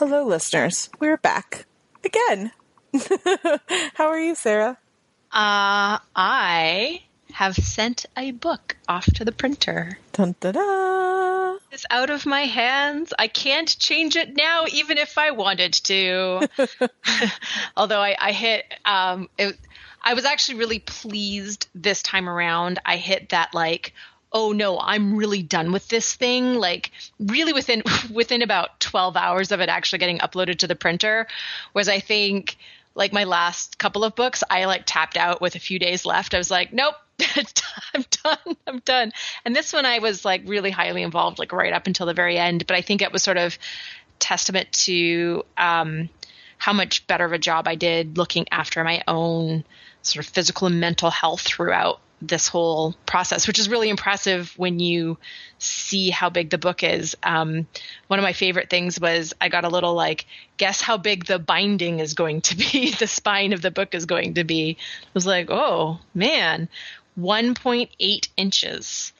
Hello, listeners. We're back again. How are you, Sarah? Uh, I have sent a book off to the printer. Dun, da, da. It's out of my hands. I can't change it now, even if I wanted to. Although I, I hit, um, it, I was actually really pleased this time around. I hit that like oh no i'm really done with this thing. Like really within within about 12 hours of it actually getting uploaded to the printer was i think like my last couple of books i like tapped out with a few days left. I was like nope i'm done i'm done. And this one i was like really highly involved like right up until the very end. But i think it was sort of testament to um, how much better of a job i did looking after my own sort of physical and mental health throughout this whole process, which is really impressive when you see how big the book is. Um, one of my favorite things was I got a little like, guess how big the binding is going to be, the spine of the book is going to be. I was like, oh man, 1.8 inches.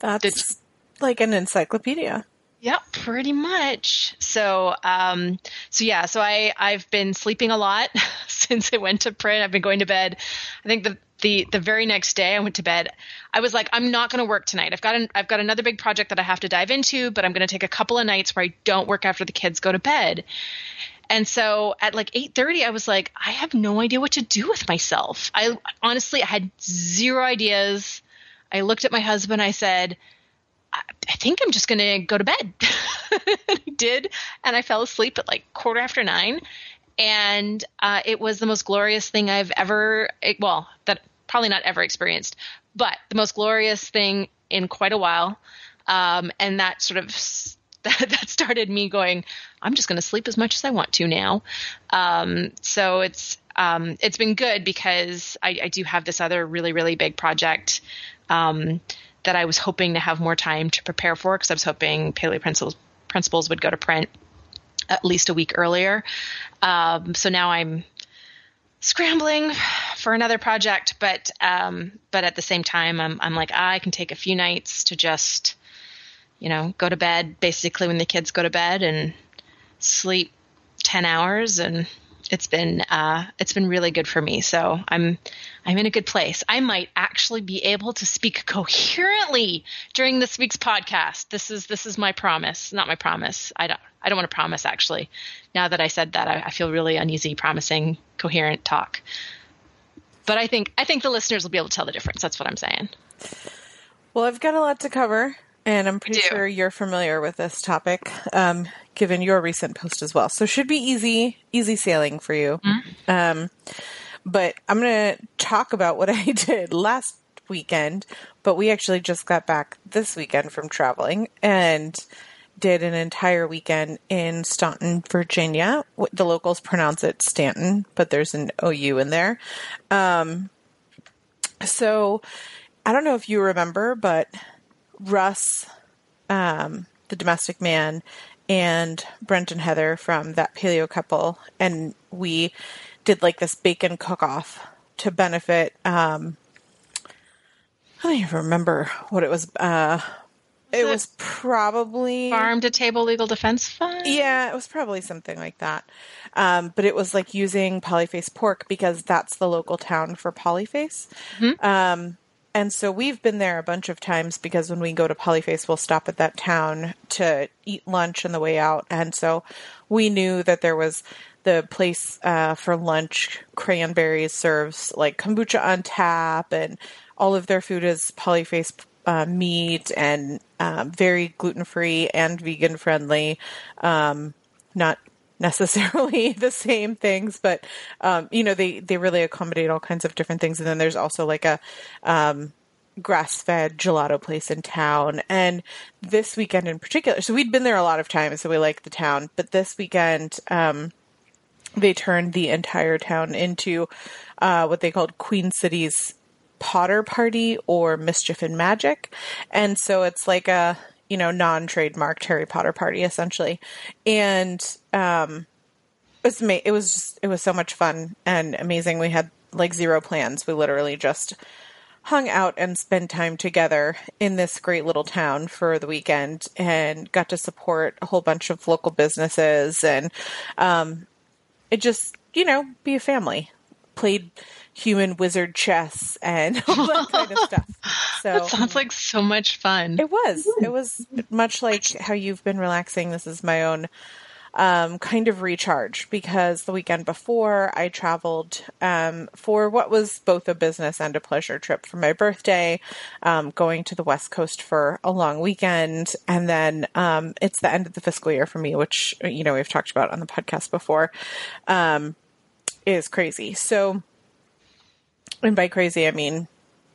That's it's, like an encyclopedia. Yep, pretty much. So, um, so yeah, so I I've been sleeping a lot since it went to print. I've been going to bed. I think the the the very next day I went to bed. I was like, I'm not going to work tonight. I've got an, I've got another big project that I have to dive into, but I'm going to take a couple of nights where I don't work after the kids go to bed. And so at like 8:30 I was like, I have no idea what to do with myself. I honestly I had zero ideas. I looked at my husband. I said, I, think I'm just going to go to bed. I did, and I fell asleep at like quarter after nine and uh, it was the most glorious thing I've ever well that probably not ever experienced, but the most glorious thing in quite a while. Um, and that sort of that, that started me going, I'm just going to sleep as much as I want to now. Um, so it's um, it's been good because I, I, do have this other really really big project um, that I was hoping to have more time to prepare for because I was hoping Paleo Principles Principles would go to print at least a week earlier. Um, so now I'm scrambling for another project, but um, but at the same time, I'm I'm like I can take a few nights to just you know go to bed basically when the kids go to bed and sleep ten hours, and it's been uh, it's been really good for me. So I'm I'm in a good place. I might actually be able to speak coherently during this week's podcast. This is this is my promise, not my promise. I don't I don't want to promise actually. Now that I said that, I, I feel really uneasy promising coherent talk. But I think I think the listeners will be able to tell the difference. That's what I'm saying. Well, I've got a lot to cover, and I'm pretty sure you're familiar with this topic, um, given your recent post as well. So should be easy, easy sailing for you. Mm-hmm. Um, but I'm going to talk about what I did last weekend, but we actually just got back this weekend from traveling and did an entire weekend in Staunton, Virginia. The locals pronounce it Stanton, but there's an OU in there. Um, so I don't know if you remember, but Russ, um, the domestic man, and Brent and Heather from that paleo couple, and we did like this bacon cook off to benefit. Um, I don't even remember what it was. Uh, it was probably Farm to Table Legal Defense Fund. Yeah, it was probably something like that. Um, but it was like using Polyface pork because that's the local town for Polyface. Mm-hmm. Um, and so we've been there a bunch of times because when we go to Polyface, we'll stop at that town to eat lunch on the way out. And so we knew that there was the place uh, for lunch, Cranberries, serves like kombucha on tap, and all of their food is polyface uh, meat and um, very gluten free and vegan friendly. Um, not necessarily the same things, but um, you know they they really accommodate all kinds of different things. And then there's also like a um, grass fed gelato place in town. And this weekend in particular, so we'd been there a lot of times, so we like the town. But this weekend, um, they turned the entire town into uh, what they called Queen City's Potter Party or Mischief and Magic. And so it's like a, you know, non trademarked Harry Potter party essentially. And um, it was, ma- it was just, it was so much fun and amazing. We had like zero plans. We literally just hung out and spent time together in this great little town for the weekend and got to support a whole bunch of local businesses and um, it just you know be a family played human wizard chess and all that kind of stuff so that sounds like so much fun it was it was much like how you've been relaxing this is my own um, kind of recharge because the weekend before I traveled um, for what was both a business and a pleasure trip for my birthday, um, going to the West Coast for a long weekend. And then um, it's the end of the fiscal year for me, which, you know, we've talked about on the podcast before, um, is crazy. So, and by crazy, I mean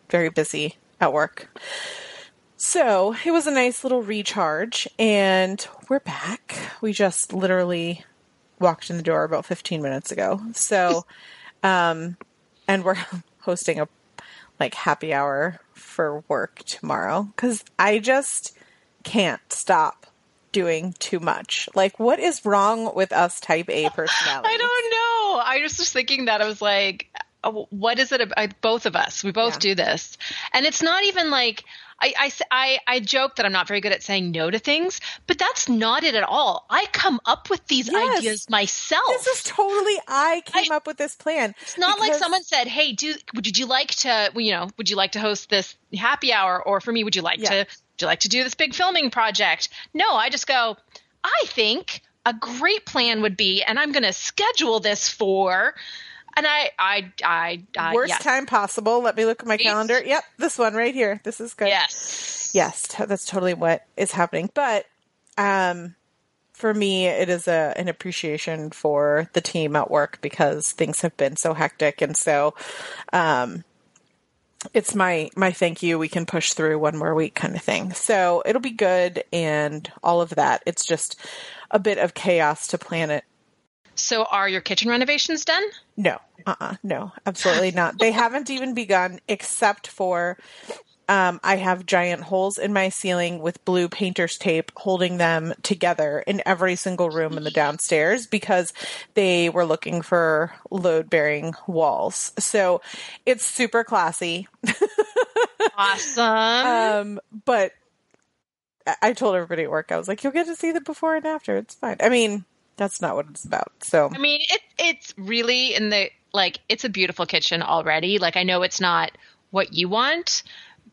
very busy at work. So it was a nice little recharge, and we're back. We just literally walked in the door about 15 minutes ago. So, um, and we're hosting a like happy hour for work tomorrow because I just can't stop doing too much. Like, what is wrong with us type A personalities? I don't know. I was just thinking that I was like, Uh, what is it about both of us? We both yeah. do this. And it's not even like, I, I, I, joke that I'm not very good at saying no to things, but that's not it at all. I come up with these yes. ideas myself. This is totally I came I, up with this plan. It's not because... like someone said, "Hey, do would you like to, you know, would you like to host this happy hour?" Or for me, would you like yeah. to, would you like to do this big filming project? No, I just go. I think a great plan would be, and I'm going to schedule this for and I, I, I, I worst yes. time possible. Let me look at my calendar. Yep, this one right here. This is good. Yes, yes, t- that's totally what is happening. But, um, for me, it is a an appreciation for the team at work because things have been so hectic, and so, um, it's my my thank you. We can push through one more week, kind of thing. So it'll be good, and all of that. It's just a bit of chaos to plan it so, are your kitchen renovations done? No, uh, uh-uh, no, absolutely not. They haven't even begun, except for um, I have giant holes in my ceiling with blue painter's tape holding them together in every single room in the downstairs because they were looking for load bearing walls. So it's super classy. awesome. um, but I told everybody at work, I was like, you'll get to see the before and after. It's fine. I mean, that's not what it's about. So I mean, it it's really in the like it's a beautiful kitchen already. Like I know it's not what you want,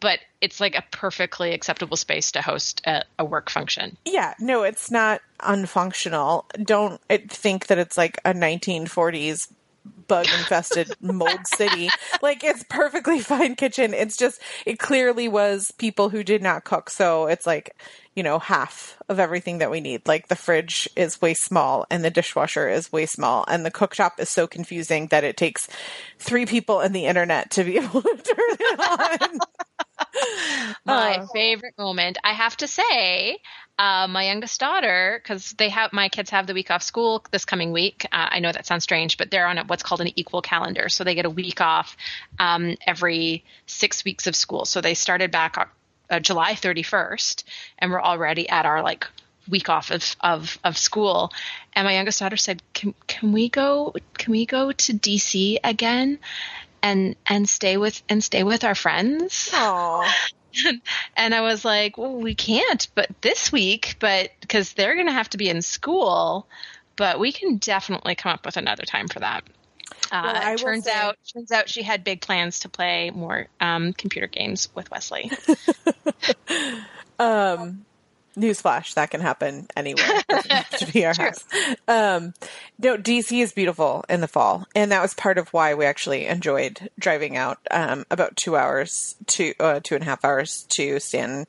but it's like a perfectly acceptable space to host a, a work function. Yeah, no, it's not unfunctional. Don't think that it's like a 1940s bug infested mold city. Like it's perfectly fine kitchen. It's just it clearly was people who did not cook. So it's like you know, half of everything that we need. Like the fridge is way small and the dishwasher is way small and the cooktop is so confusing that it takes three people and the internet to be able to turn it on. my oh. favorite moment, I have to say, uh, my youngest daughter, because they have my kids have the week off school this coming week. Uh, I know that sounds strange, but they're on a, what's called an equal calendar, so they get a week off um, every six weeks of school. So they started back uh, July 31st, and we're already at our like week off of, of, of school. And my youngest daughter said, can, can we go, can we go to DC again and, and stay with, and stay with our friends? Aww. and I was like, well, we can't, but this week, but because they're going to have to be in school, but we can definitely come up with another time for that. Uh, well, turns say- out, turns out she had big plans to play more um, computer games with Wesley. um, newsflash: that can happen anywhere. to be our house. Um, no, DC is beautiful in the fall, and that was part of why we actually enjoyed driving out um, about two hours, two uh, two and a half hours to Staunton,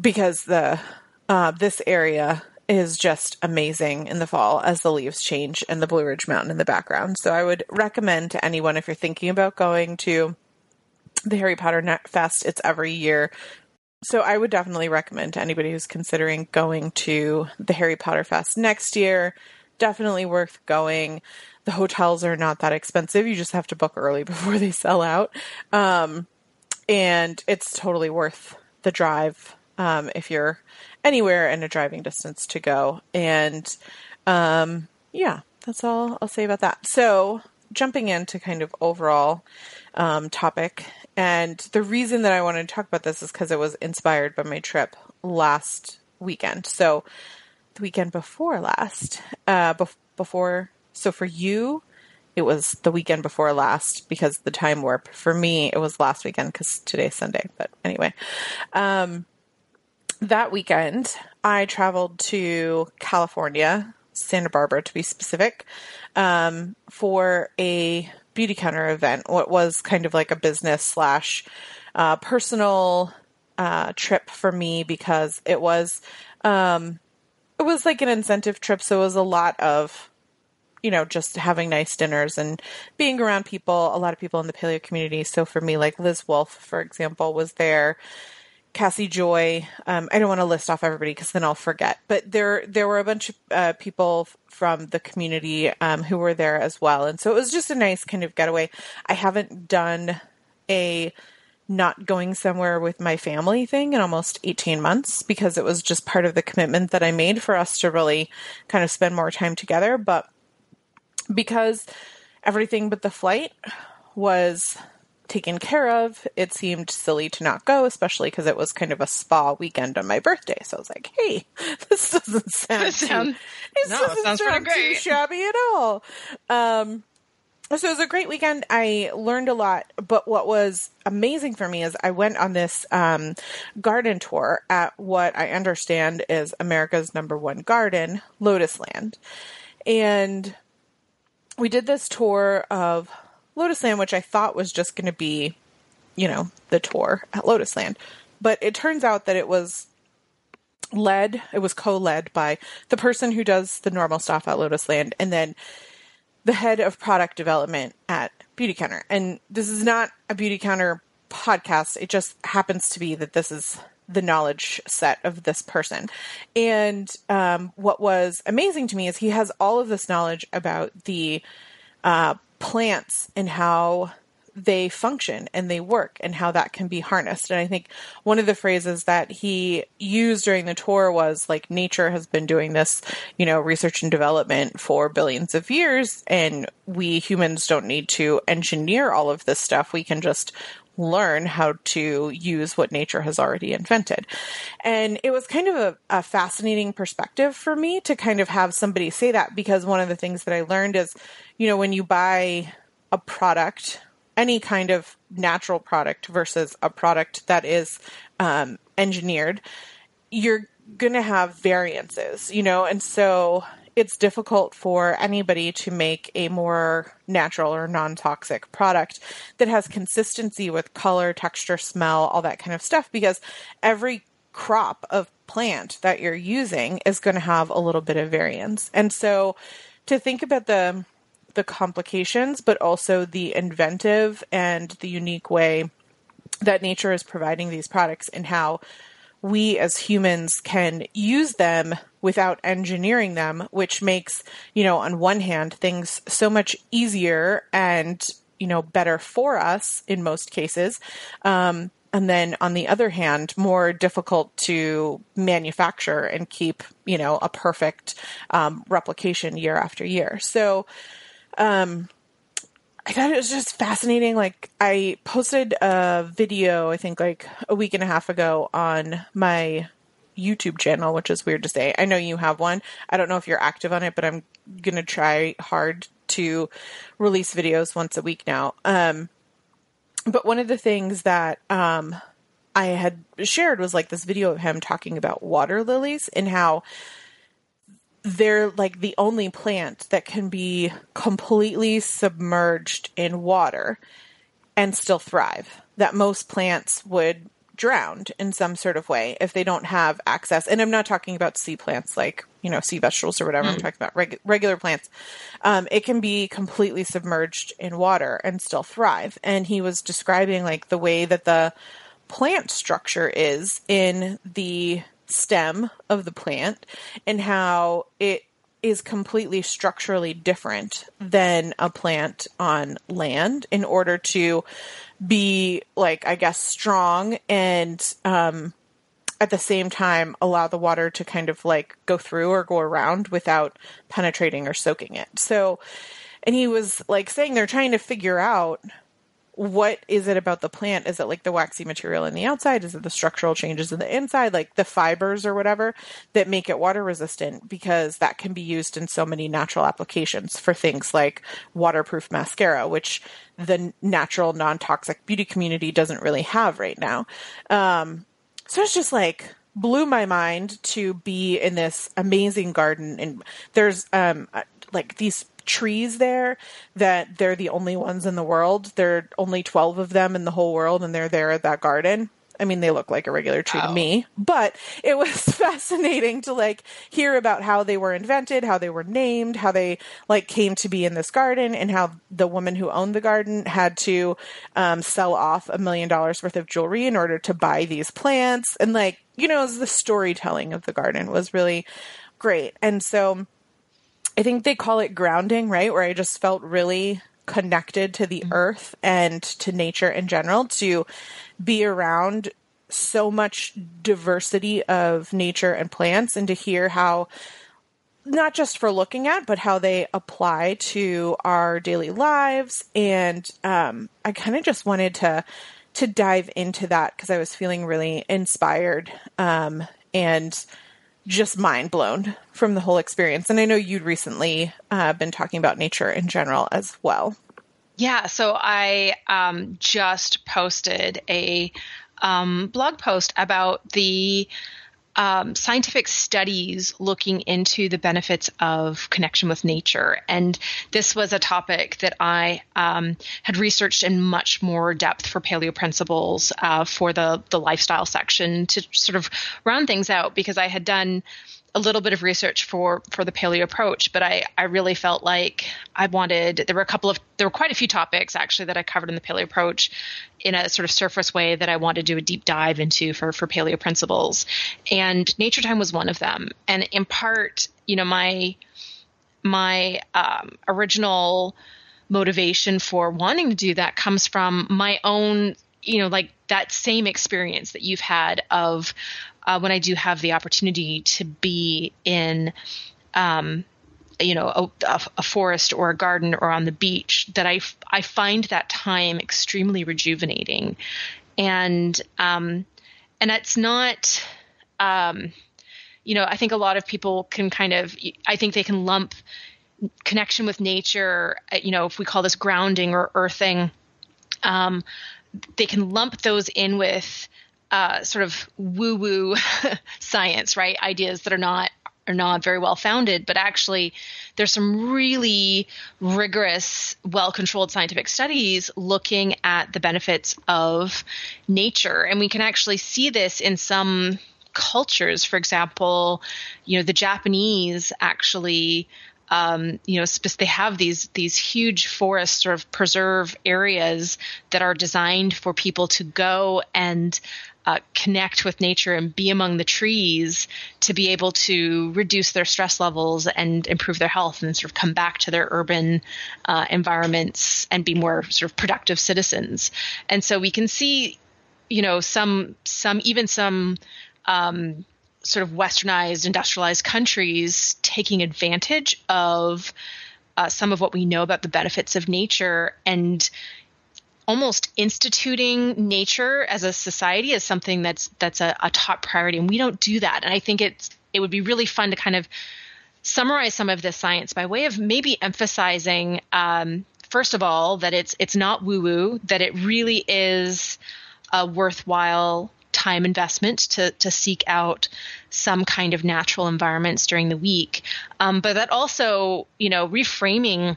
because the uh, this area is just amazing in the fall as the leaves change and the Blue Ridge Mountain in the background. So I would recommend to anyone if you're thinking about going to the Harry Potter Fest, it's every year. So I would definitely recommend to anybody who's considering going to the Harry Potter Fest next year. Definitely worth going. The hotels are not that expensive. You just have to book early before they sell out. Um, and it's totally worth the drive um, if you're anywhere in a driving distance to go. And um, yeah, that's all I'll say about that. So jumping into kind of overall um, topic, and the reason that I wanted to talk about this is because it was inspired by my trip last weekend. So the weekend before last, uh, before. So for you, it was the weekend before last because the time warp. For me, it was last weekend because today's Sunday. But anyway, um, that weekend, I traveled to California, Santa Barbara to be specific, um, for a Beautycounter event. What was kind of like a business slash uh, personal uh, trip for me because it was um, it was like an incentive trip. So it was a lot of you know, just having nice dinners and being around people, a lot of people in the paleo community. So for me, like Liz Wolfe, for example, was there. Cassy Joy. Um, I don't want to list off everybody because then I'll forget. But there, there were a bunch of uh, people from the community um, who were there as well, and so it was just a nice kind of getaway. I haven't done a not going somewhere with my family thing in almost 18 months because it was just part of the commitment that I made for us to really kind of spend more time together. But because everything but the flight was taken care of, it seemed silly to not go, especially because it was kind of a spa weekend on my birthday. So I was like, "Hey, this doesn't sound this too, sound, this no, doesn't sounds sound too shabby at all." Um, so it was a great weekend. I learned a lot, but what was amazing for me is I went on this um, garden tour at what I understand is America's number one garden, Lotusland, and we did this tour of Lotusland, which I thought was just going to be, you know, the tour at Lotusland. But it turns out that it was led, it was co led by the person who does the normal stuff at Lotusland and then the head of product development at Beautycounter. And this is not a Beautycounter podcast, it just happens to be that this is the knowledge set of this person. And um, what was amazing to me is he has all of this knowledge about the uh, plants and how they function and they work and how that can be harnessed. And I think one of the phrases that he used during the tour was like, nature has been doing this, you know, research and development for billions of years. And we humans don't need to engineer all of this stuff. We can just learn how to use what nature has already invented. And it was kind of a, a, fascinating perspective for me to kind of have somebody say that because one of the things that I learned is, you know, when you buy a product, any kind of natural product versus a product that is um, engineered, you're going to have variances, you know, and so it's difficult for anybody to make a more natural or non toxic product that has consistency with color, texture, smell, all that kind of stuff because every crop of plant that you're using is going to have a little bit of variance. And so to think about the the complications but also the inventive and the unique way that nature is providing these products and how we as humans can use them without engineering them, which makes, you know, on one hand, things so much easier and, you know, better for us in most cases. Um, and then on the other hand, more difficult to manufacture and keep, you know, a perfect um, replication year after year. So, um, I thought it was just fascinating. Like, I posted a video, I think like a week and a half ago on my YouTube channel, which is weird to say. I know you have one. I don't know if you're active on it, but I'm going to try hard to release videos once a week now. Um, but one of the things that um, I had shared was like this video of him talking about water lilies and how they're like the only plant that can be completely submerged in water and still thrive. That most plants would drown in some sort of way if they don't have access. And I'm not talking about sea plants like, you know, sea vegetables or whatever. Mm. I'm talking about reg- regular plants. Um, it can be completely submerged in water and still thrive. And he was describing like the way that the plant structure is in the stem of the plant and how it is completely structurally different than a plant on land in order to be like I guess strong and um, at the same time allow the water to kind of like go through or go around without penetrating or soaking it. So and he was like saying they're trying to figure out what is it about the plant? Is it like the waxy material in the outside? Is it the structural changes in the inside, like the fibers or whatever that make it water resistant? Because that can be used in so many natural applications for things like waterproof mascara, which the natural non toxic beauty community doesn't really have right now. Um, so it's just like blew my mind to be in this amazing garden and there's um like these trees there that they're the only ones in the world. There are only 12 of them in the whole world and they're there at that garden. I mean, they look like a regular tree to me, but it was fascinating to like hear about how they were invented, how they were named, how they like came to be in this garden, and how the woman who owned the garden had to um, sell off a million dollars worth of jewelry in order to buy these plants, and like you know, the storytelling of the garden was really great, and so I think they call it grounding, right? Where I just felt really connected to the mm-hmm. earth and to nature in general to be around so much diversity of nature and plants and to hear how not just for looking at but how they apply to our daily lives and um, i kind of just wanted to to dive into that because i was feeling really inspired um, and just mind blown from the whole experience. And I know you'd recently uh, been talking about nature in general as well. Yeah, so I um, just posted a um, blog post about the um, scientific studies looking into the benefits of connection with nature. And this was a topic that I um, had researched in much more depth for Paleo Principles uh, for the, the lifestyle section to sort of round things out because I had done a little bit of research for for the paleo approach, but I I really felt like I wanted there were a couple of there were quite a few topics actually that I covered in the paleo approach in a sort of surface way that I wanted to do a deep dive into for for paleo principles, and nature time was one of them. And in part, you know, my my um, original motivation for wanting to do that comes from my own you know like that same experience that you've had of uh, when I do have the opportunity to be in, um, you know, a, a, forest or a garden or on the beach, that I, I find that time extremely rejuvenating, and um, and that's not. Um, you know, I think a lot of people can kind of, I think they can lump connection with nature, uh, you know, if we call this grounding or earthing, um, they can lump those in with uh, sort of woo woo science, right? Ideas that are not are not very well founded, but actually there's some really rigorous, well controlled scientific studies looking at the benefits of nature. And we can actually see this in some cultures. For example, you know, the Japanese actually um, you know, they have these these huge forest sort of preserve areas that are designed for people to go and uh, connect with nature and be among the trees to be able to reduce their stress levels and improve their health and sort of come back to their urban uh, environments and be more sort of productive citizens. And so we can see, you know, some some even some um, sort of westernized, industrialized countries taking advantage of uh, some of what we know about the benefits of nature and almost instituting nature as a society as something that's that's a, a top priority, and we don't do that. And I think it's it would be really fun to kind of summarize some of this science by way of maybe emphasizing um, first of all that it's it's not woo woo that it really is a worthwhile time investment to to seek out some kind of natural environments during the week um, but that also you know reframing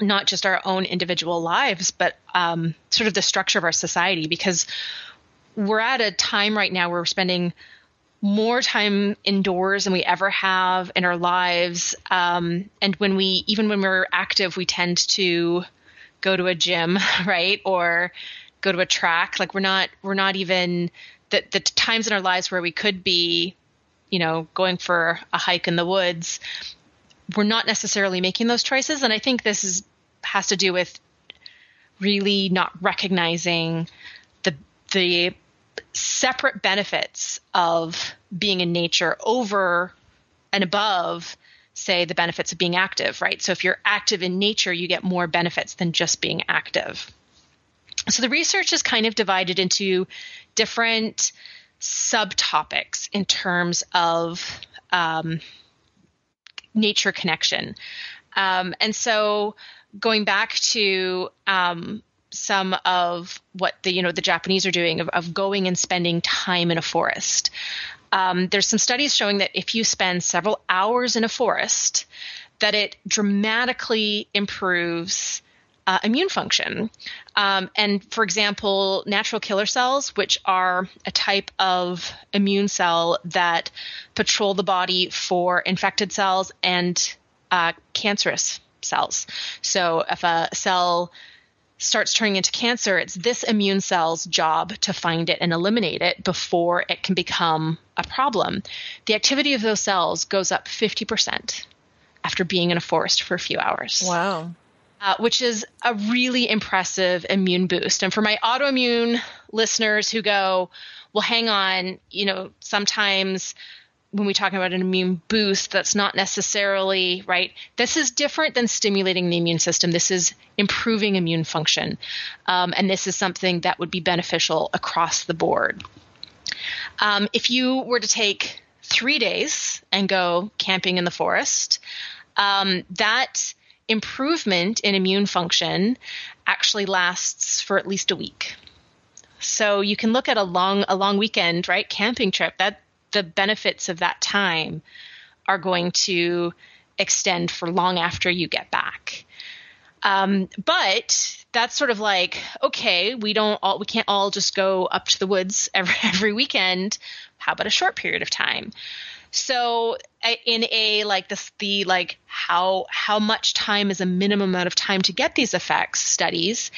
not just our own individual lives, but um, sort of the structure of our society because we're at a time right now where we're spending more time indoors than we ever have in our lives. Um, and when we, even when we're active, we tend to go to a gym, right? Or go to a track. Like we're not, we're not even the, the times in our lives where we could be, you know, going for a hike in the woods. We're not necessarily making those choices. And I think this is, has to do with really not recognizing the, the separate benefits of being in nature over and above say the benefits of being active, right? So if you're active in nature, you get more benefits than just being active. So the research is kind of divided into different subtopics in terms of um, nature connection. Um, and so going back to um, some of what the you know the Japanese are doing of, of going and spending time in a forest. Um, there's some studies showing that if you spend several hours in a forest, that it dramatically improves uh, immune function. Um, and for example, natural killer cells, which are a type of immune cell that patrol the body for infected cells and uh, cancerous cells. So if a cell starts turning into cancer, it's this immune cell's job to find it and eliminate it before it can become a problem. The activity of those cells goes up 50% after being in a forest for a few hours. Wow. Uh, which is a really impressive immune boost. And for my autoimmune listeners who go, well, hang on, you know, sometimes when we talk about an immune boost, that's not necessarily right. This is different than stimulating the immune system. This is improving immune function. Um, and this is something that would be beneficial across the board. Um, if you were to take three days and go camping in the forest, um, that improvement in immune function actually lasts for at least a week. So you can look at a long a long weekend, right? Camping trip. That the benefits of that time are going to extend for long after you get back. Um, but that's sort of like okay, we don't all we can't all just go up to the woods every every weekend. How about a short period of time? So in a like this the like how how much time is a minimum amount of time to get these effects studies,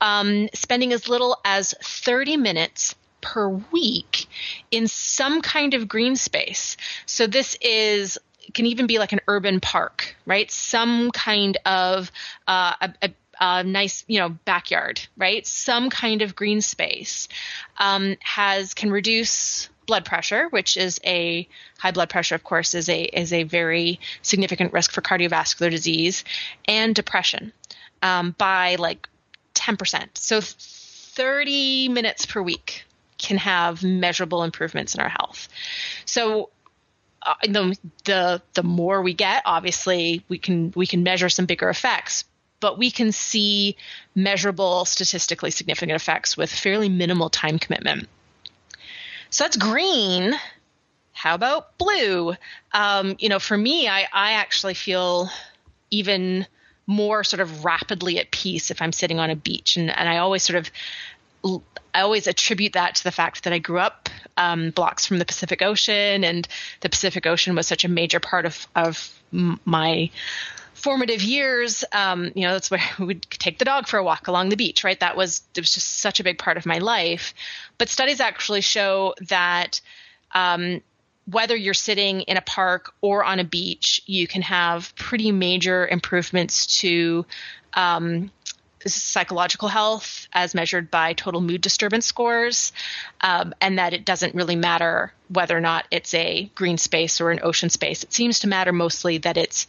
um, spending as little as 30 minutes per week in some kind of green space. So this is can even be like an urban park, right? Some kind of uh, a, a, a, nice, you know, backyard, right? Some kind of green space um, has can reduce blood pressure, which is a high blood pressure, of course, is a is a very significant risk for cardiovascular disease and depression um, by like ten percent. So. 30 minutes per week can have measurable improvements in our health. So uh, the, the the more we get, obviously we can we can measure some bigger effects, but we can see measurable statistically significant effects with fairly minimal time commitment. So that's green. How about blue? Um, you know, for me, I, I actually feel even more sort of rapidly at peace if I'm sitting on a beach. And, and I always sort of I always attribute that to the fact that I grew up um, blocks from the Pacific Ocean, and the Pacific Ocean was such a major part of of my formative years. Um, you know, that's where we would take the dog for a walk along the beach, right? That was it was just such a big part of my life. But studies actually show that. Um, whether you're sitting in a park or on a beach, you can have pretty major improvements to um, psychological health as measured by total mood disturbance scores, um, and that it doesn't really matter whether or not it's a green space or an ocean space. It seems to matter mostly that it's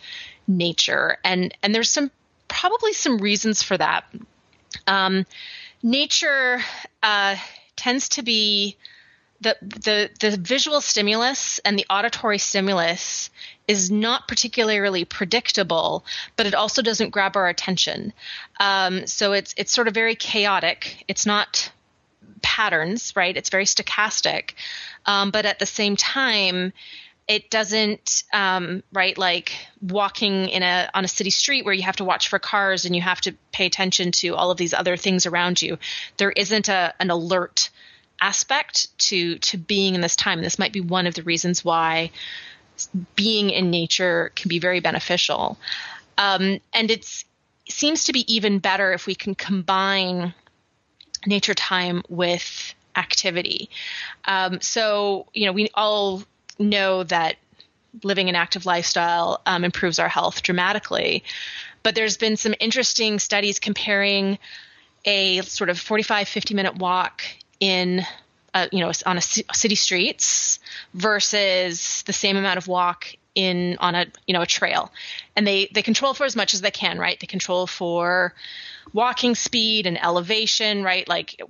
nature, and and there's some probably some reasons for that. Um, nature uh, tends to be the the the visual stimulus and the auditory stimulus is not particularly predictable, but it also doesn't grab our attention. Um, so it's it's sort of very chaotic. It's not patterns, right? It's very stochastic, um, but at the same time, it doesn't um, right like walking in a on a city street where you have to watch for cars and you have to pay attention to all of these other things around you. There isn't a, an alert aspect to to being in this time. This might be one of the reasons why being in nature can be very beneficial. Um, and it seems to be even better if we can combine nature time with activity. Um, so, you know, we all know that living an active lifestyle um, improves our health dramatically. But there's been some interesting studies comparing a sort of 45, 50 minute walk in, uh, you know, on a c- city streets versus the same amount of walk in on a you know a trail. And they they control for as much as they can right? They control for walking speed and elevation right? Like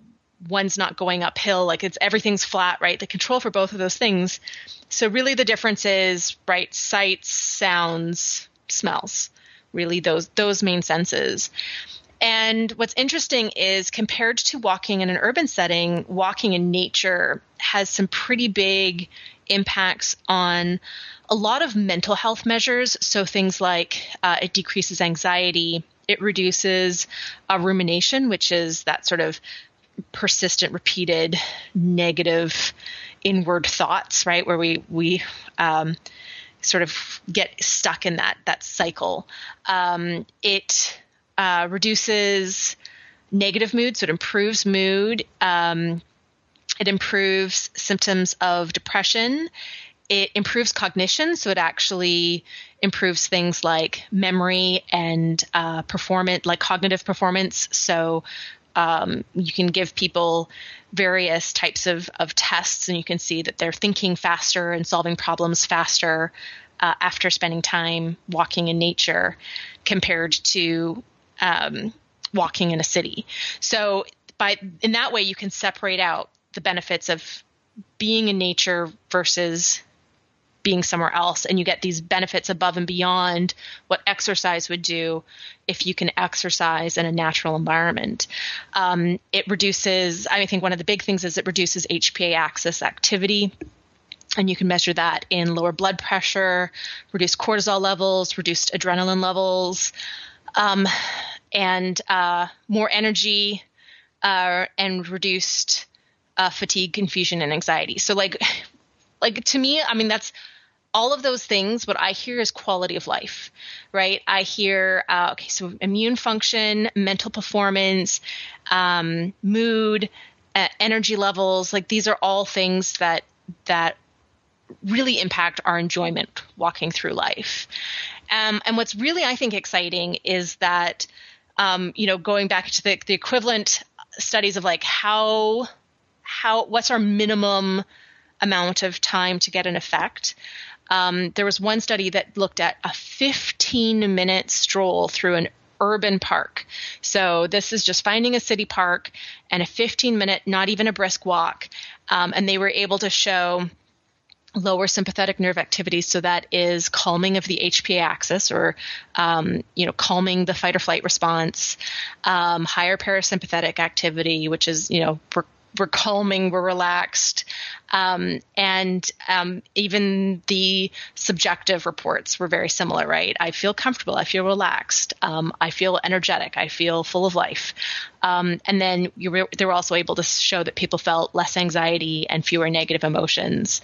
one's not going uphill like it's everything's flat right? They control for both of those things. So really the difference is right sights sounds smells. Really those those main senses and what's interesting is compared to walking in an urban setting walking in nature has some pretty big impacts on a lot of mental health measures so things like uh, it decreases anxiety it reduces uh, rumination which is that sort of persistent, repeated negative inward thoughts, right? Where we we um, sort of get stuck in that that cycle. Um, it uh, reduces negative mood, so it improves mood. Um, it improves symptoms of depression. It improves cognition, so it actually improves things like memory and uh, performance, like cognitive performance. So um, you can give people various types of, of tests and you can see that they're thinking faster and solving problems faster uh, after spending time walking in nature compared to um, walking in a city. So by in that way you can separate out the benefits of being in nature versus being somewhere else. And you get these benefits above and beyond what exercise would do if you can exercise in a natural environment. Um, it reduces i think one of the big things is it reduces hpa axis activity. And you can measure that in lower blood pressure reduced cortisol levels reduced adrenaline levels um, and uh, more energy uh, and reduced uh, fatigue confusion and anxiety so like like to me i mean that's all of those things, what I hear is quality of life, right? I hear, uh, okay, so immune function, mental performance, um, mood, energy levels, like these are all things that, that really impact our enjoyment walking through life. Um, and what's really, I think, exciting is that, um, you know, going back to the, the equivalent studies of like how, how, what's our minimum amount of time to get an effect. Um, there was one study that looked at a 15 minute stroll through an urban park. So this is just finding a city park and a 15 minute, not even a brisk walk. Um, and they were able to show lower sympathetic nerve activity so that is calming of the hpa axis or um, you know calming the fight or flight response um, higher parasympathetic activity which is you know we're calming, we're relaxed, um, and um, even the subjective reports were very similar. Right? I feel comfortable. I feel relaxed. Um, I feel energetic. I feel full of life. Um, and then were, they were also able to show that people felt less anxiety and fewer negative emotions.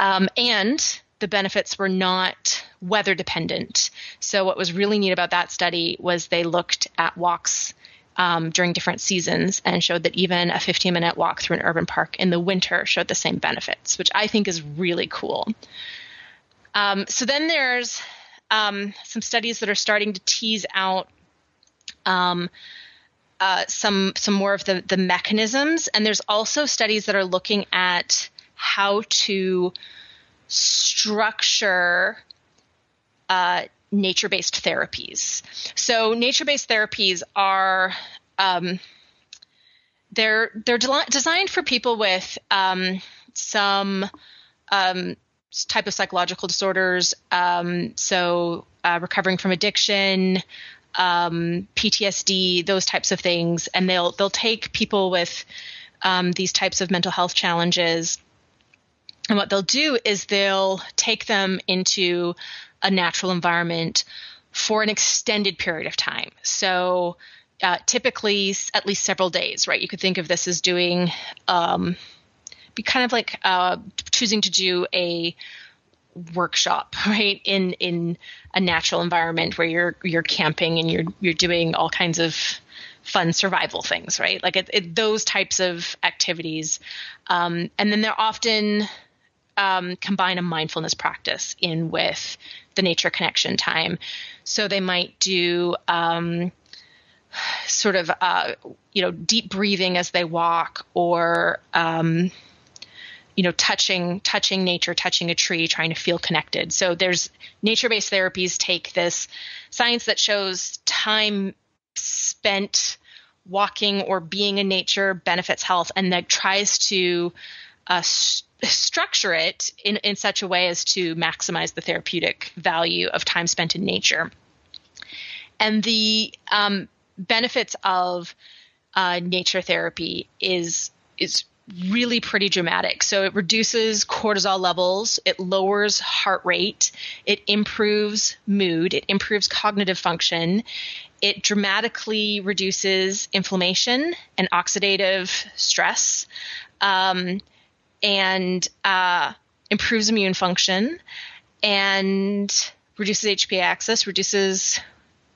Um, and the benefits were not weather dependent. So, what was really neat about that study was they looked at walks um, during different seasons and showed that even a 15 minute walk through an urban park in the winter showed the same benefits, which I think is really cool. Um, so then there's um, some studies that are starting to tease out um, uh, some some more of the the mechanisms, and there's also studies that are looking at how to structure uh, nature based therapies. So, nature based therapies are. Um, they're they're de- designed for people with um, some um, type of psychological disorders. Um, so uh, recovering from addiction, um, PTSD, those types of things, and they'll they'll take people with um, these types of mental health challenges, and what they'll do is they'll take them into a natural environment for an extended period of time. So uh, typically at least several days, right? You could think of this as doing, um, be kind of like uh, choosing to do a workshop, right? In in a natural environment where you're you're camping and you're you're doing all kinds of fun survival things, right? Like it, it, those types of activities, um, and then they're often um, combine a mindfulness practice in with the nature connection time. So they might do um, sort of uh, you know deep breathing as they walk, or um, you know touching touching nature, touching a tree, trying to feel connected. So there's nature based therapies take this science that shows time spent walking or being in nature benefits health, and that tries to uh, st- structure it in, in such a way as to maximize the therapeutic value of time spent in nature. And the um, benefits of uh, nature therapy is is really pretty dramatic. So it reduces cortisol levels, it lowers heart rate, it improves mood, it improves cognitive function, it dramatically reduces inflammation and oxidative stress, um, and uh, improves immune function, and reduces HPA axis, reduces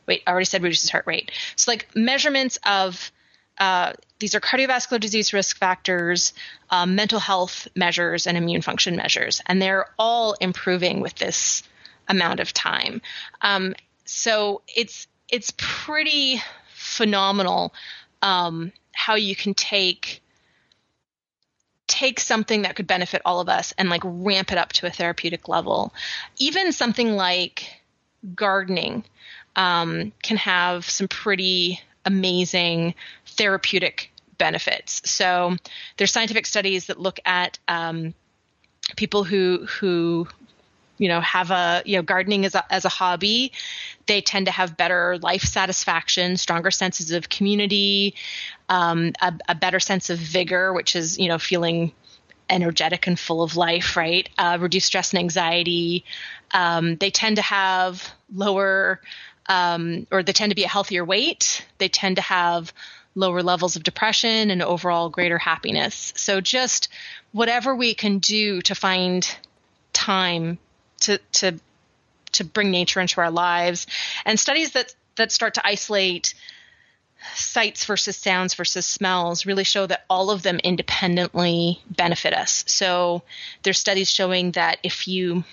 wait, I already said reduces heart rate. So like measurements of uh, these are cardiovascular disease risk factors, um, mental health measures, and immune function measures, and they're all improving with this amount of time. Um, so it's it's pretty phenomenal um, how you can take take something that could benefit all of us and like ramp it up to a therapeutic level. Even something like gardening um, can have some pretty amazing therapeutic benefits. So there's scientific studies that look at um, people who who you know have a you know gardening as a, as a hobby they tend to have better life satisfaction stronger senses of community um, a, a, better sense of vigor which is you know feeling energetic and full of life right uh, stress and anxiety um, they tend to have lower um, or they tend to be a healthier weight. They tend to have lower levels of depression and overall greater happiness. So just whatever we can do to find time to to to bring nature into our lives and studies that that start to isolate sights versus sounds versus smells really show that all of them independently benefit us. So there's studies showing that if you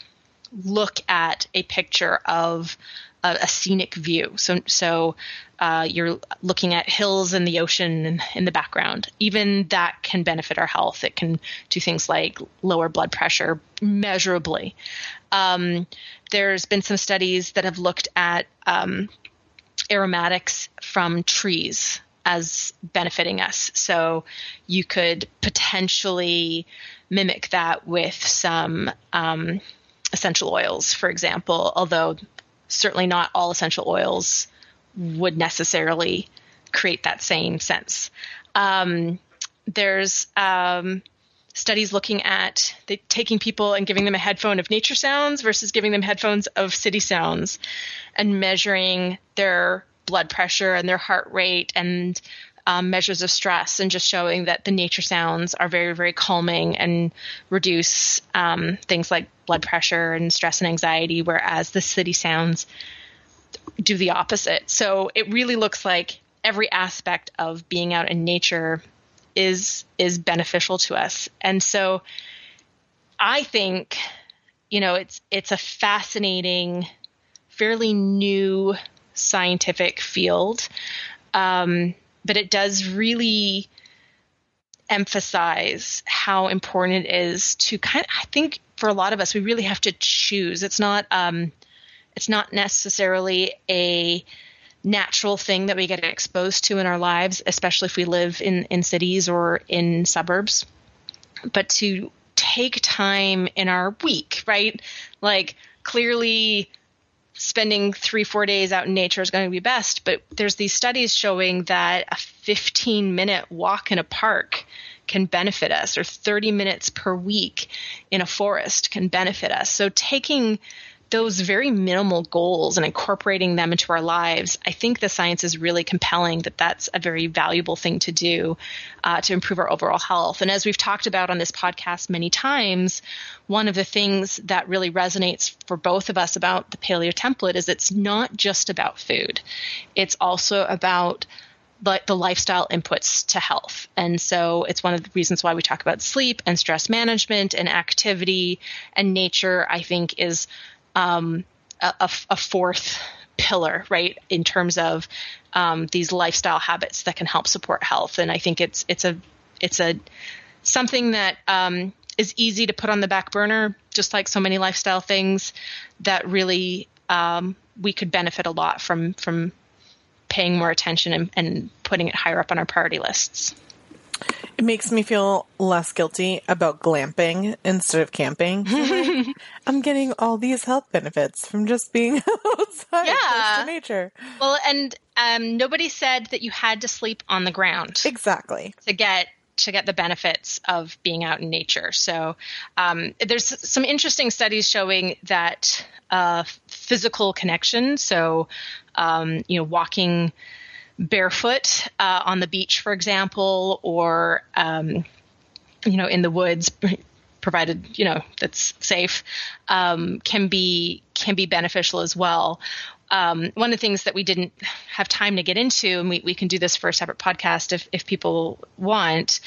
look at a picture of a, a scenic view. So, so uh, you're looking at hills and the ocean in, in, the background. Even that can benefit our health. It can do things like lower blood pressure measurably. Um, there's been some studies that have looked at um, aromatics from trees as benefiting us. So you could potentially mimic that with some um, essential oils, for example, although certainly not all essential oils would necessarily create that same sense. Um, there's um, studies looking at the, taking people and giving them a headphone of nature sounds versus giving them headphones of city sounds and measuring their blood pressure and their heart rate and um, measures of stress and just showing that the nature sounds are very, very calming and reduce um, things like blood pressure and stress and anxiety, whereas the city sounds do the opposite. So it really looks like every aspect of being out in nature is is beneficial to us. And so I think you know it's it's a fascinating fairly new scientific field um, but it does really emphasize how important it is to kind of, I think for a lot of us, we really have to choose. It's not, um, it's not necessarily a natural thing that we get exposed to in our lives, especially if we live in, in cities or in suburbs, but to take time in our week, right? Like clearly spending three, four days out in nature is going to be best. But there's these studies showing that a 15 minute walk in a park can benefit us, or 30 minutes per week in a forest can benefit us. So taking those very minimal goals and incorporating them into our lives, I think the science is really compelling that that's a very valuable thing to do uh, to improve our overall health. And as we've talked about on this podcast many times, one of the things that really resonates for both of us about the paleo template is it's not just about food, it's also about the, the lifestyle inputs to health. And so it's one of the reasons why we talk about sleep and stress management and activity and nature, I think, is um, a, a, fourth pillar, right, in terms of um, these lifestyle habits that can help support health. And I think it's it's a it's a something that um, is easy to put on the back burner, just like so many lifestyle things that really um, we could benefit a lot from from paying more attention and, and putting it higher up on our priority lists. It makes me feel less guilty about glamping instead of camping. I'm getting all these health benefits from just being outside yeah. to nature. Well, and um, nobody said that you had to sleep on the ground. Exactly. To get to get the benefits of being out in nature. So um, there's some interesting studies showing that uh, physical connection, so um, you know, walking barefoot uh, on the beach, for example, or um, you know, in the woods, provided you know that's safe, um, can be can be beneficial as well. Um, one of the things that we didn't have time to get into, and we, we can do this for a separate podcast if, if people want,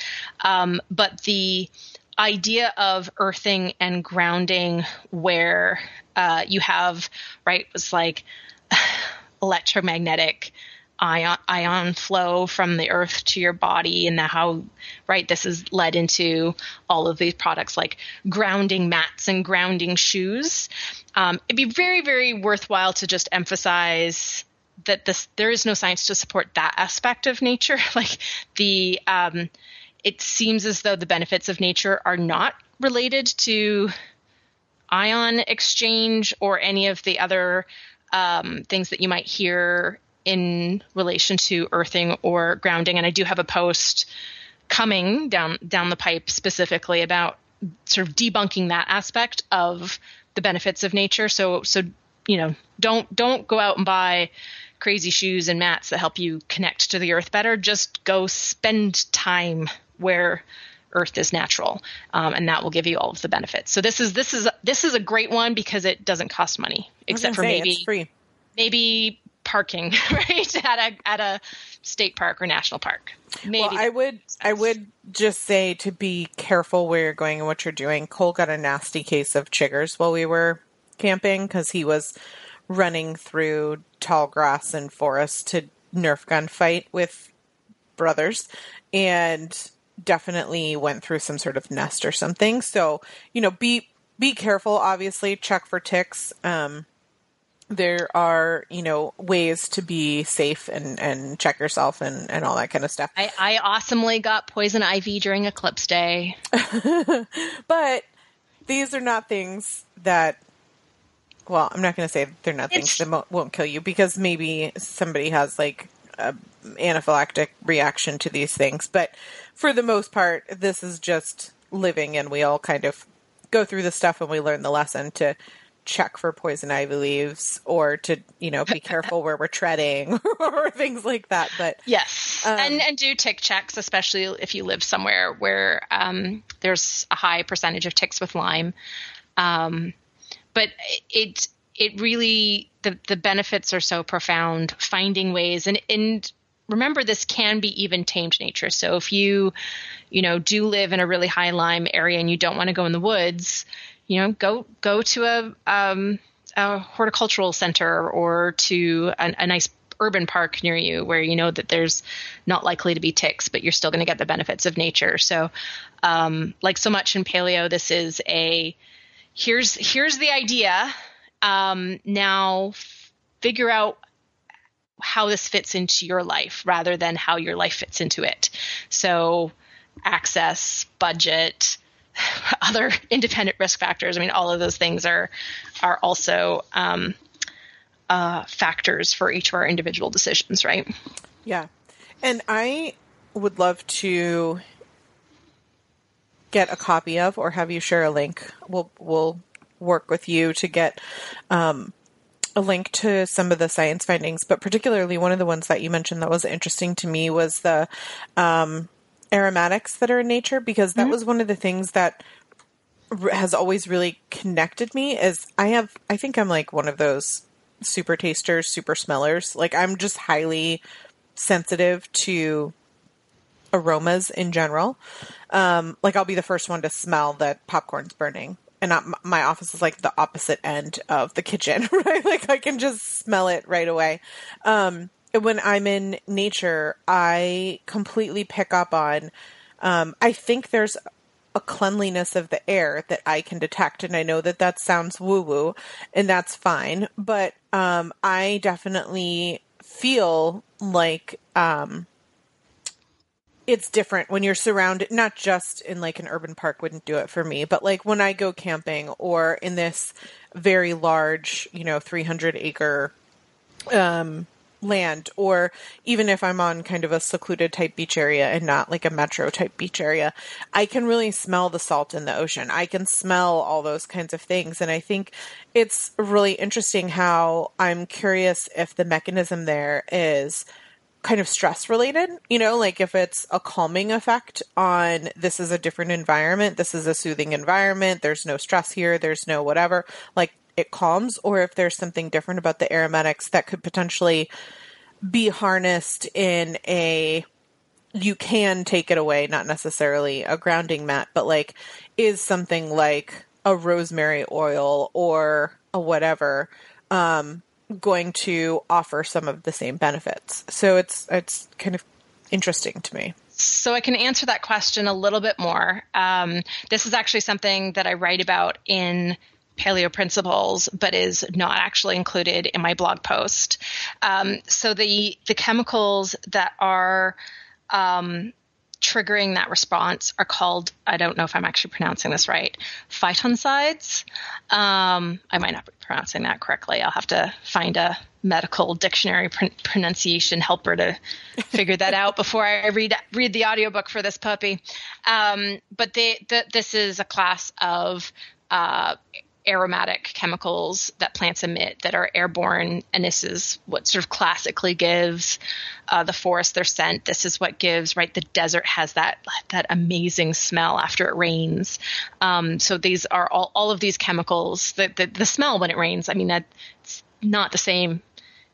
um, but the idea of earthing and grounding where uh, you have, right, was like electromagnetic ion, ion flow from the earth to your body and how right this has led into all of these products like grounding mats and grounding shoes. Um, it'd be very very worthwhile to just emphasize that this there is no science to support that aspect of nature. Like the um, it seems as though the benefits of nature are not related to ion exchange or any of the other um, things that you might hear in relation to earthing or grounding. And I do have a post coming down down the pipe specifically about sort of debunking that aspect of the benefits of nature. So so you know don't don't go out and buy crazy shoes and mats that help you connect to the earth better. Just go spend time where earth is natural um, and that will give you all of the benefits so this is this is this is a great one because it doesn't cost money except for say, maybe free maybe parking right at a at a state park or national park. Maybe well, I would I would just say to be careful where you're going and what you're doing. Cole got a nasty case of chiggers while we were camping because he was running through tall grass and forest to Nerf gun fight with brothers and definitely went through some sort of nest or something. So, you know, be be careful obviously, check for ticks. Um there are you know ways to be safe and and check yourself and and all that kind of stuff. I, I awesomely got poison ivy during eclipse day. But these are not things that well i'm not going to say they're not it's, things that won't kill you because maybe somebody has like a anaphylactic reaction to these things. But for the most part this is just living and we all kind of go through the stuff and we learn the lesson to check for poison ivy leaves or to you know be careful where we're treading or things like that but yes. um, and and do tick checks especially if you live somewhere where um, there's a high percentage of ticks with lyme. Um, but it it really the the benefits are so profound finding ways. And and remember this can be even tamed nature. So if you you know do live in a really high lyme area and you don't want to go in the woods you know, go go to a, um, a horticultural center or to a, a nice urban park near you where you know that there's not likely to be ticks, but you're still going to get the benefits of nature. So, um, like so much in paleo, this is a here's here's the idea. Um, now figure out how this fits into your life rather than how your life fits into it. So, access, budget, other independent risk factors. I mean, all of those things are are also um, uh, factors for each of our individual decisions, right? Yeah, and I would love to get a copy of or have you share a link. We'll we'll work with you to get um, a link to some of the science findings, but particularly one of the ones that you mentioned that was interesting to me was the um, aromatics that are in nature, because that mm-hmm. was one of the things that has always really connected me. Is I have, I think I'm like one of those super tasters, super smellers. Like I'm just highly sensitive to aromas in general. Um, like I'll be the first one to smell that popcorn's burning and not, my office is like the opposite end of the kitchen, right? Like I can just smell it right away. Um, when I'm in nature, I completely pick up on, um, I think there's a cleanliness of the air that I can detect. And I know that that sounds woo woo and that's fine. But, um, I definitely feel like, um, it's different when you're surrounded not just in like an urban park wouldn't do it for me but like when i go camping or in this very large you know 300 acre um land or even if i'm on kind of a secluded type beach area and not like a metro type beach area i can really smell the salt in the ocean. I can smell all those kinds of things. And i think it's really interesting how i'm curious if the mechanism there is kind of stress related, you know, like if it's a calming effect on this is a different environment, this is a soothing environment, there's no stress here, there's no whatever, like it calms, or if there's something different about the aromatics that could potentially be harnessed in a you can take it away, not necessarily a grounding mat, but like is something like a rosemary oil or a whatever um, going to offer some of the same benefits. So it's it's kind of interesting to me. So I can answer that question a little bit more. Um, this is actually something that I write about in Paleo Principles, but is not actually included in my blog post. Um, so the the chemicals that are um, triggering that response are called, I don't know if I'm actually pronouncing this right, phytoncides. Um, I might not be pronouncing that correctly. I'll have to find a medical dictionary pr- pronunciation helper to figure that out before I read read the audiobook for this puppy. Um, but they, the, this is a class of uh, aromatic chemicals that plants emit that are airborne, and this is what sort of classically gives uh, the forest their scent. This is what gives right. The desert has that that amazing smell after it rains. Um, so these are all all of these chemicals. The, the smell when it rains. I mean that's not the same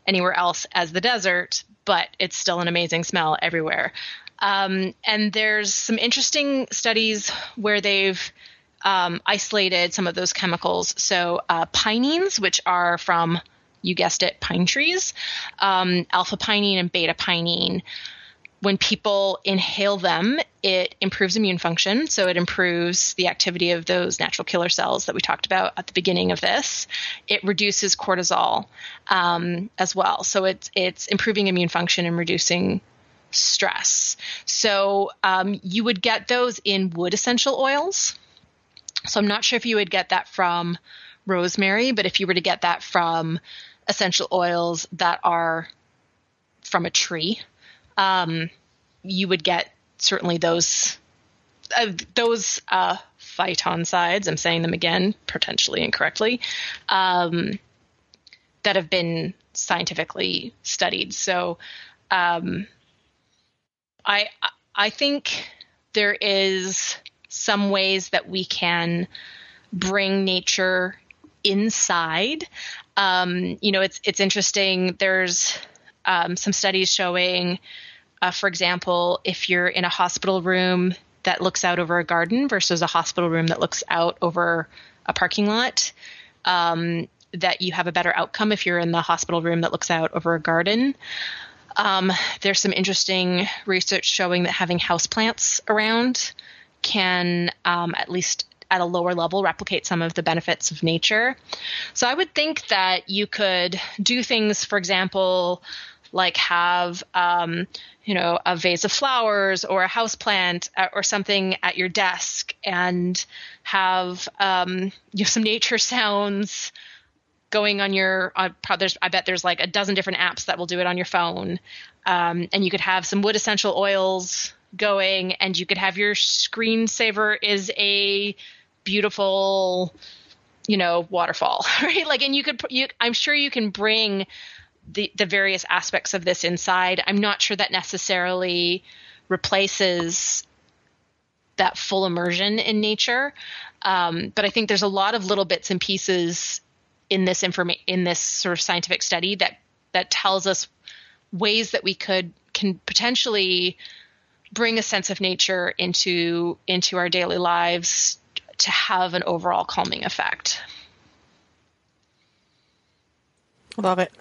anywhere else as the desert, but it's still an amazing smell everywhere. Um, and there's some interesting studies where they've um, isolated some of those chemicals. So uh, which are from, you guessed it, pine trees, um, alpha pinene and beta pinene. When people inhale them, it improves immune function. So it improves the activity of those natural killer cells that we talked about at the beginning of this. It reduces cortisol um, as well. So it's it's improving immune function and reducing stress. So um, you would get those in wood essential oils. So I'm not sure if you would get that from rosemary, but if you were to get that from essential oils that are from a tree, um, you would get certainly those uh, those uh, phytoncides. I'm saying them again, potentially incorrectly, um, that have been scientifically studied. So, um, I I think there is some ways that we can bring nature inside. Um, you know, it's it's interesting. There's um, some studies showing, uh, for example, if you're in a hospital room that looks out over a garden versus a hospital room that looks out over a parking lot, um, that you have a better outcome if you're in the hospital room that looks out over a garden. Um, there's some interesting research showing that having houseplants around can um, at least at a lower level replicate some of the benefits of nature. So I would think that you could do things, for example, like have um, you know a vase of flowers or a house plant uh, or something at your desk and have um, you know, some nature sounds going on your uh, there's I bet there's like a dozen different apps that will do it on your phone um, and you could have some wood essential oils going and you could have your screensaver is a beautiful you know, waterfall, right? Like, and you could, you, I'm sure you can bring the the various aspects of this inside. I'm not sure that necessarily replaces that full immersion in nature. Um, but I think there's a lot of little bits and pieces in this information in this sort of scientific study that that tells us ways that we could can potentially bring a sense of nature into into our daily lives to have an overall calming effect. Love it.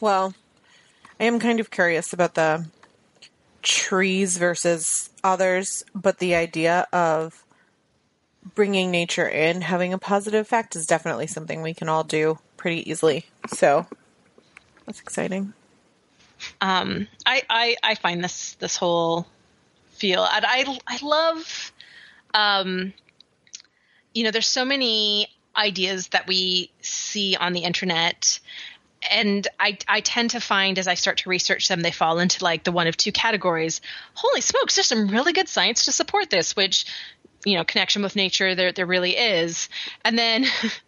Well, I am kind of curious about the trees versus others, but the idea of bringing nature in, having a positive effect, is definitely something we can all do pretty easily. So that's exciting. Um, I, I, I find this this whole feel, and I I love, um, you know, there's so many ideas that we see on the internet and I, I tend to find as I start to research them, they fall into like the one of two categories. Holy smokes, there's some really good science to support this, which, you know, connection with nature, there, there really is. And then,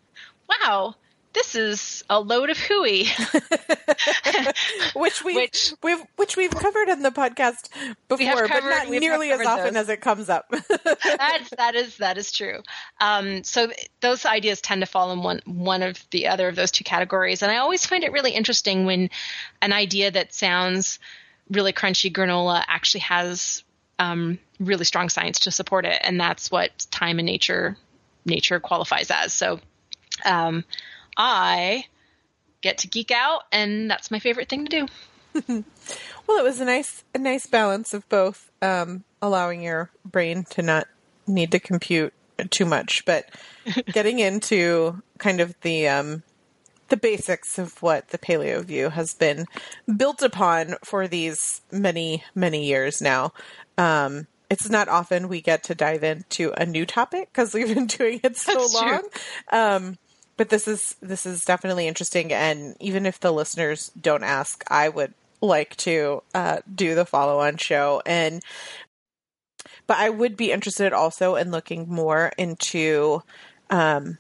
wow, this is a load of hooey, which we which, we've which we've covered in the podcast before, covered, but not nearly as often those. as it comes up. That's that is that is true. Um, so those ideas tend to fall in one one of the other of those two categories, and I always find it really interesting when an idea that sounds really crunchy granola actually has um, really strong science to support it, and that's what time and nature nature qualifies as. So. Um, I get to geek out, and that's my favorite thing to do. well, it was a nice a nice balance of both, um, allowing your brain to not need to compute too much, but getting into kind of the um, the basics of what the Paleo View has been built upon for these many many years now. Um, it's not often we get to dive into a new topic because we've been doing it so That's long. Um, but this is this is definitely interesting and even if the listeners don't ask i would like to uh, do the follow-on show and but i would be interested also in looking more into um,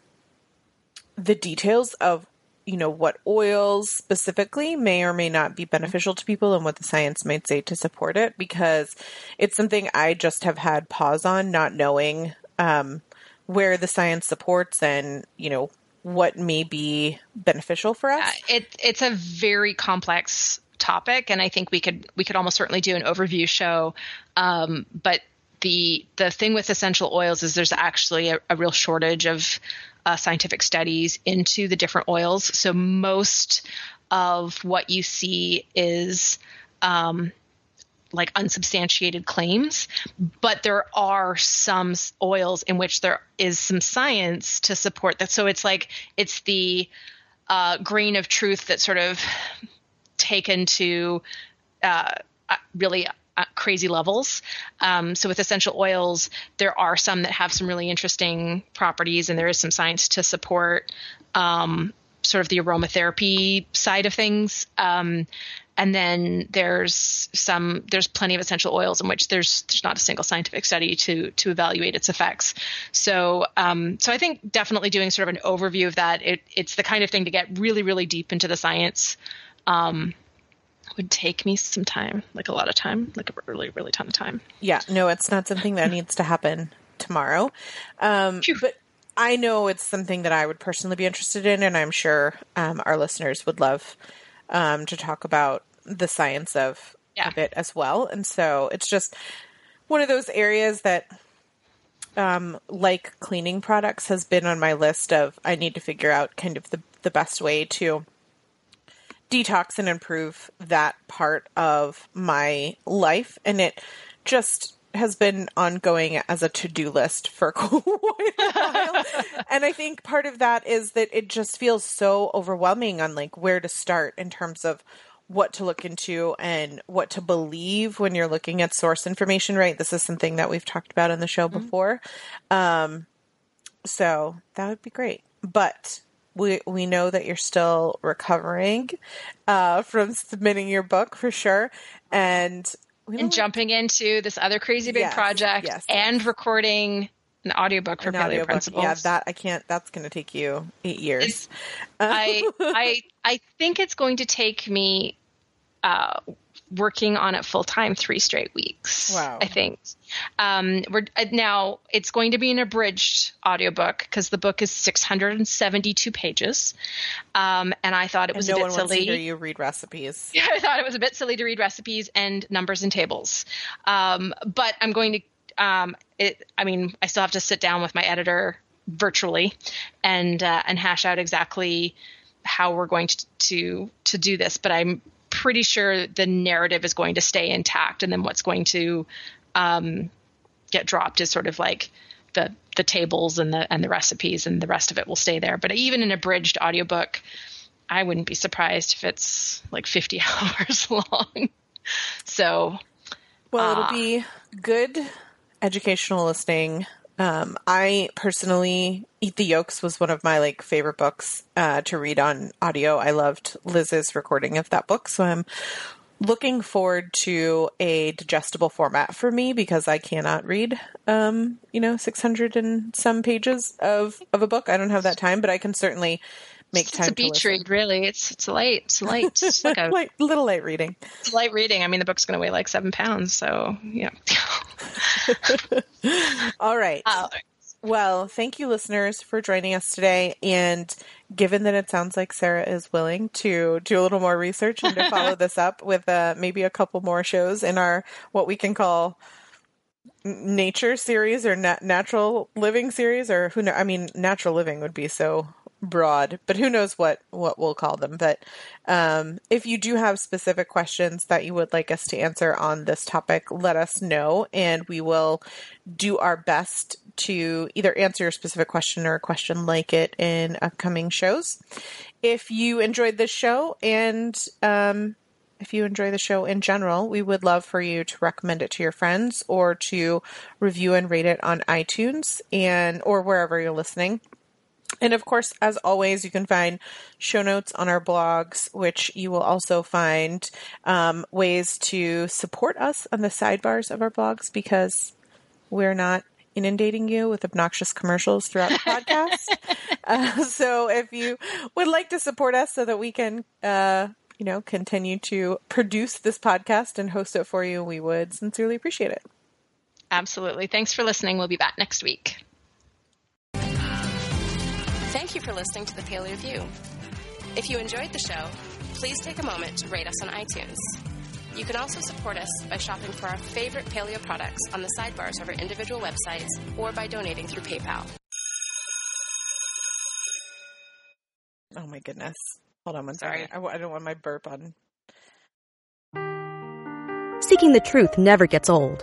the details of you know what oils specifically may or may not be beneficial to people and what the science might say to support it because it's something i just have had pause on not knowing um, where the science supports and you know what may be beneficial for us? Uh, it, it's a very complex topic, and I think we could we could almost certainly do an overview show. Um, but the the thing with essential oils is there's actually a, a real shortage of uh, scientific studies into the different oils. So most of what you see is um, like unsubstantiated claims, but there are some oils in which there is some science to support that. So it's like it's the uh, grain of truth that sort of taken to uh, uh really uh, crazy levels. Um, so with essential oils, there are some that have some really interesting properties, and there is some science to support um, sort of the aromatherapy side of things. Um, and then there's some there's plenty of essential oils in which there's there's not a single scientific study to to evaluate its effects. So um, so I think definitely doing sort of an overview of that it, it's the kind of thing to get really really deep into the science. Um, would take me some time, like a lot of time, like a really really ton of time. Yeah, no, it's not something that needs to happen tomorrow. Um, but I know it's something that I would personally be interested in, and I'm sure um, our listeners would love um, to talk about the science of, yeah. of it as well. And so it's just one of those areas that, um, like cleaning products, has been on my list of I need to figure out kind of the, the best way to detox and improve that part of my life. And it just has been ongoing as a to-do list for quite a while. and I think part of that is that it just feels so overwhelming on like where to start in terms of what to look into and what to believe when you're looking at source information, right? This is something that we've talked about in the show mm-hmm. before. Um, so that would be great. But we we know that you're still recovering uh, from submitting your book for sure, and and jumping into this other crazy big yes, project yes, and yes. recording an audiobook for An Paleo. Principles. Yeah, that I can't. That's going to take you eight years. I I I think it's going to take me uh, working on it full time three straight weeks. Wow. I think. Um, we're uh, now it's going to be an abridged audiobook because the book is 672 pages. Um, and I thought it was no a one bit wants to hear you read recipes. Yeah, I thought it was a bit silly to read recipes and numbers and tables. Um, but I'm going to, um, it, I mean, I still have to sit down with my editor virtually and uh, and hash out exactly how we're going to, to to do this. But I'm pretty sure the narrative is going to stay intact, and then what's going to um, get dropped is sort of like the the tables and the and the recipes, and the rest of it will stay there. But even an abridged audiobook. I wouldn't be surprised if it's like 50 hours long. So, Well, it'll be good educational listening. Um, I personally, Eat the Yolks was one of my like favorite books uh, to read on audio. I loved Liz's recording of that book, so I'm looking forward to a digestible format for me because I cannot read, um, you know, 600 and some pages of of a book. I don't have that time, but I can certainly make time it's a beach read, really. It's it's light. It's light. It's like a light, little light reading. it's light reading. I mean, the book's going to weigh like seven pounds. So, yeah. All right. Uh, Well, thank you, listeners, for joining us today. And given that it sounds like Sarah is willing to do a little more research and to follow this up with uh, maybe a couple more shows in our what we can call nature series or nat- natural living series, or who know? I mean, natural living would be so broad, but who knows what what we'll call them. But um, if you do have specific questions that you would like us to answer on this topic, let us know, and we will do our best to either answer your specific question or a question like it in upcoming shows. If you enjoyed this show and um, if you enjoy the show in general, we would love for you to recommend it to your friends or to review and rate it on iTunes and or wherever you're listening. And of course, as always, you can find show notes on our blogs, which you will also find um, ways to support us on the sidebars of our blogs because we're not inundating you with obnoxious commercials throughout the podcast. uh, so if you would like to support us so that we can, uh, you know, continue to produce this podcast and host it for you, we would sincerely appreciate it. absolutely. Thanks for listening. We'll be back next week. Thank you for listening to the Paleo View. If you enjoyed the show, please take a moment to rate us on iTunes. You can also support us by shopping for our favorite paleo products on the sidebars of our individual websites or by donating through PayPal. Oh my goodness. Hold on one Sorry. second. I, w- I don't want my burp on. Seeking the truth never gets old.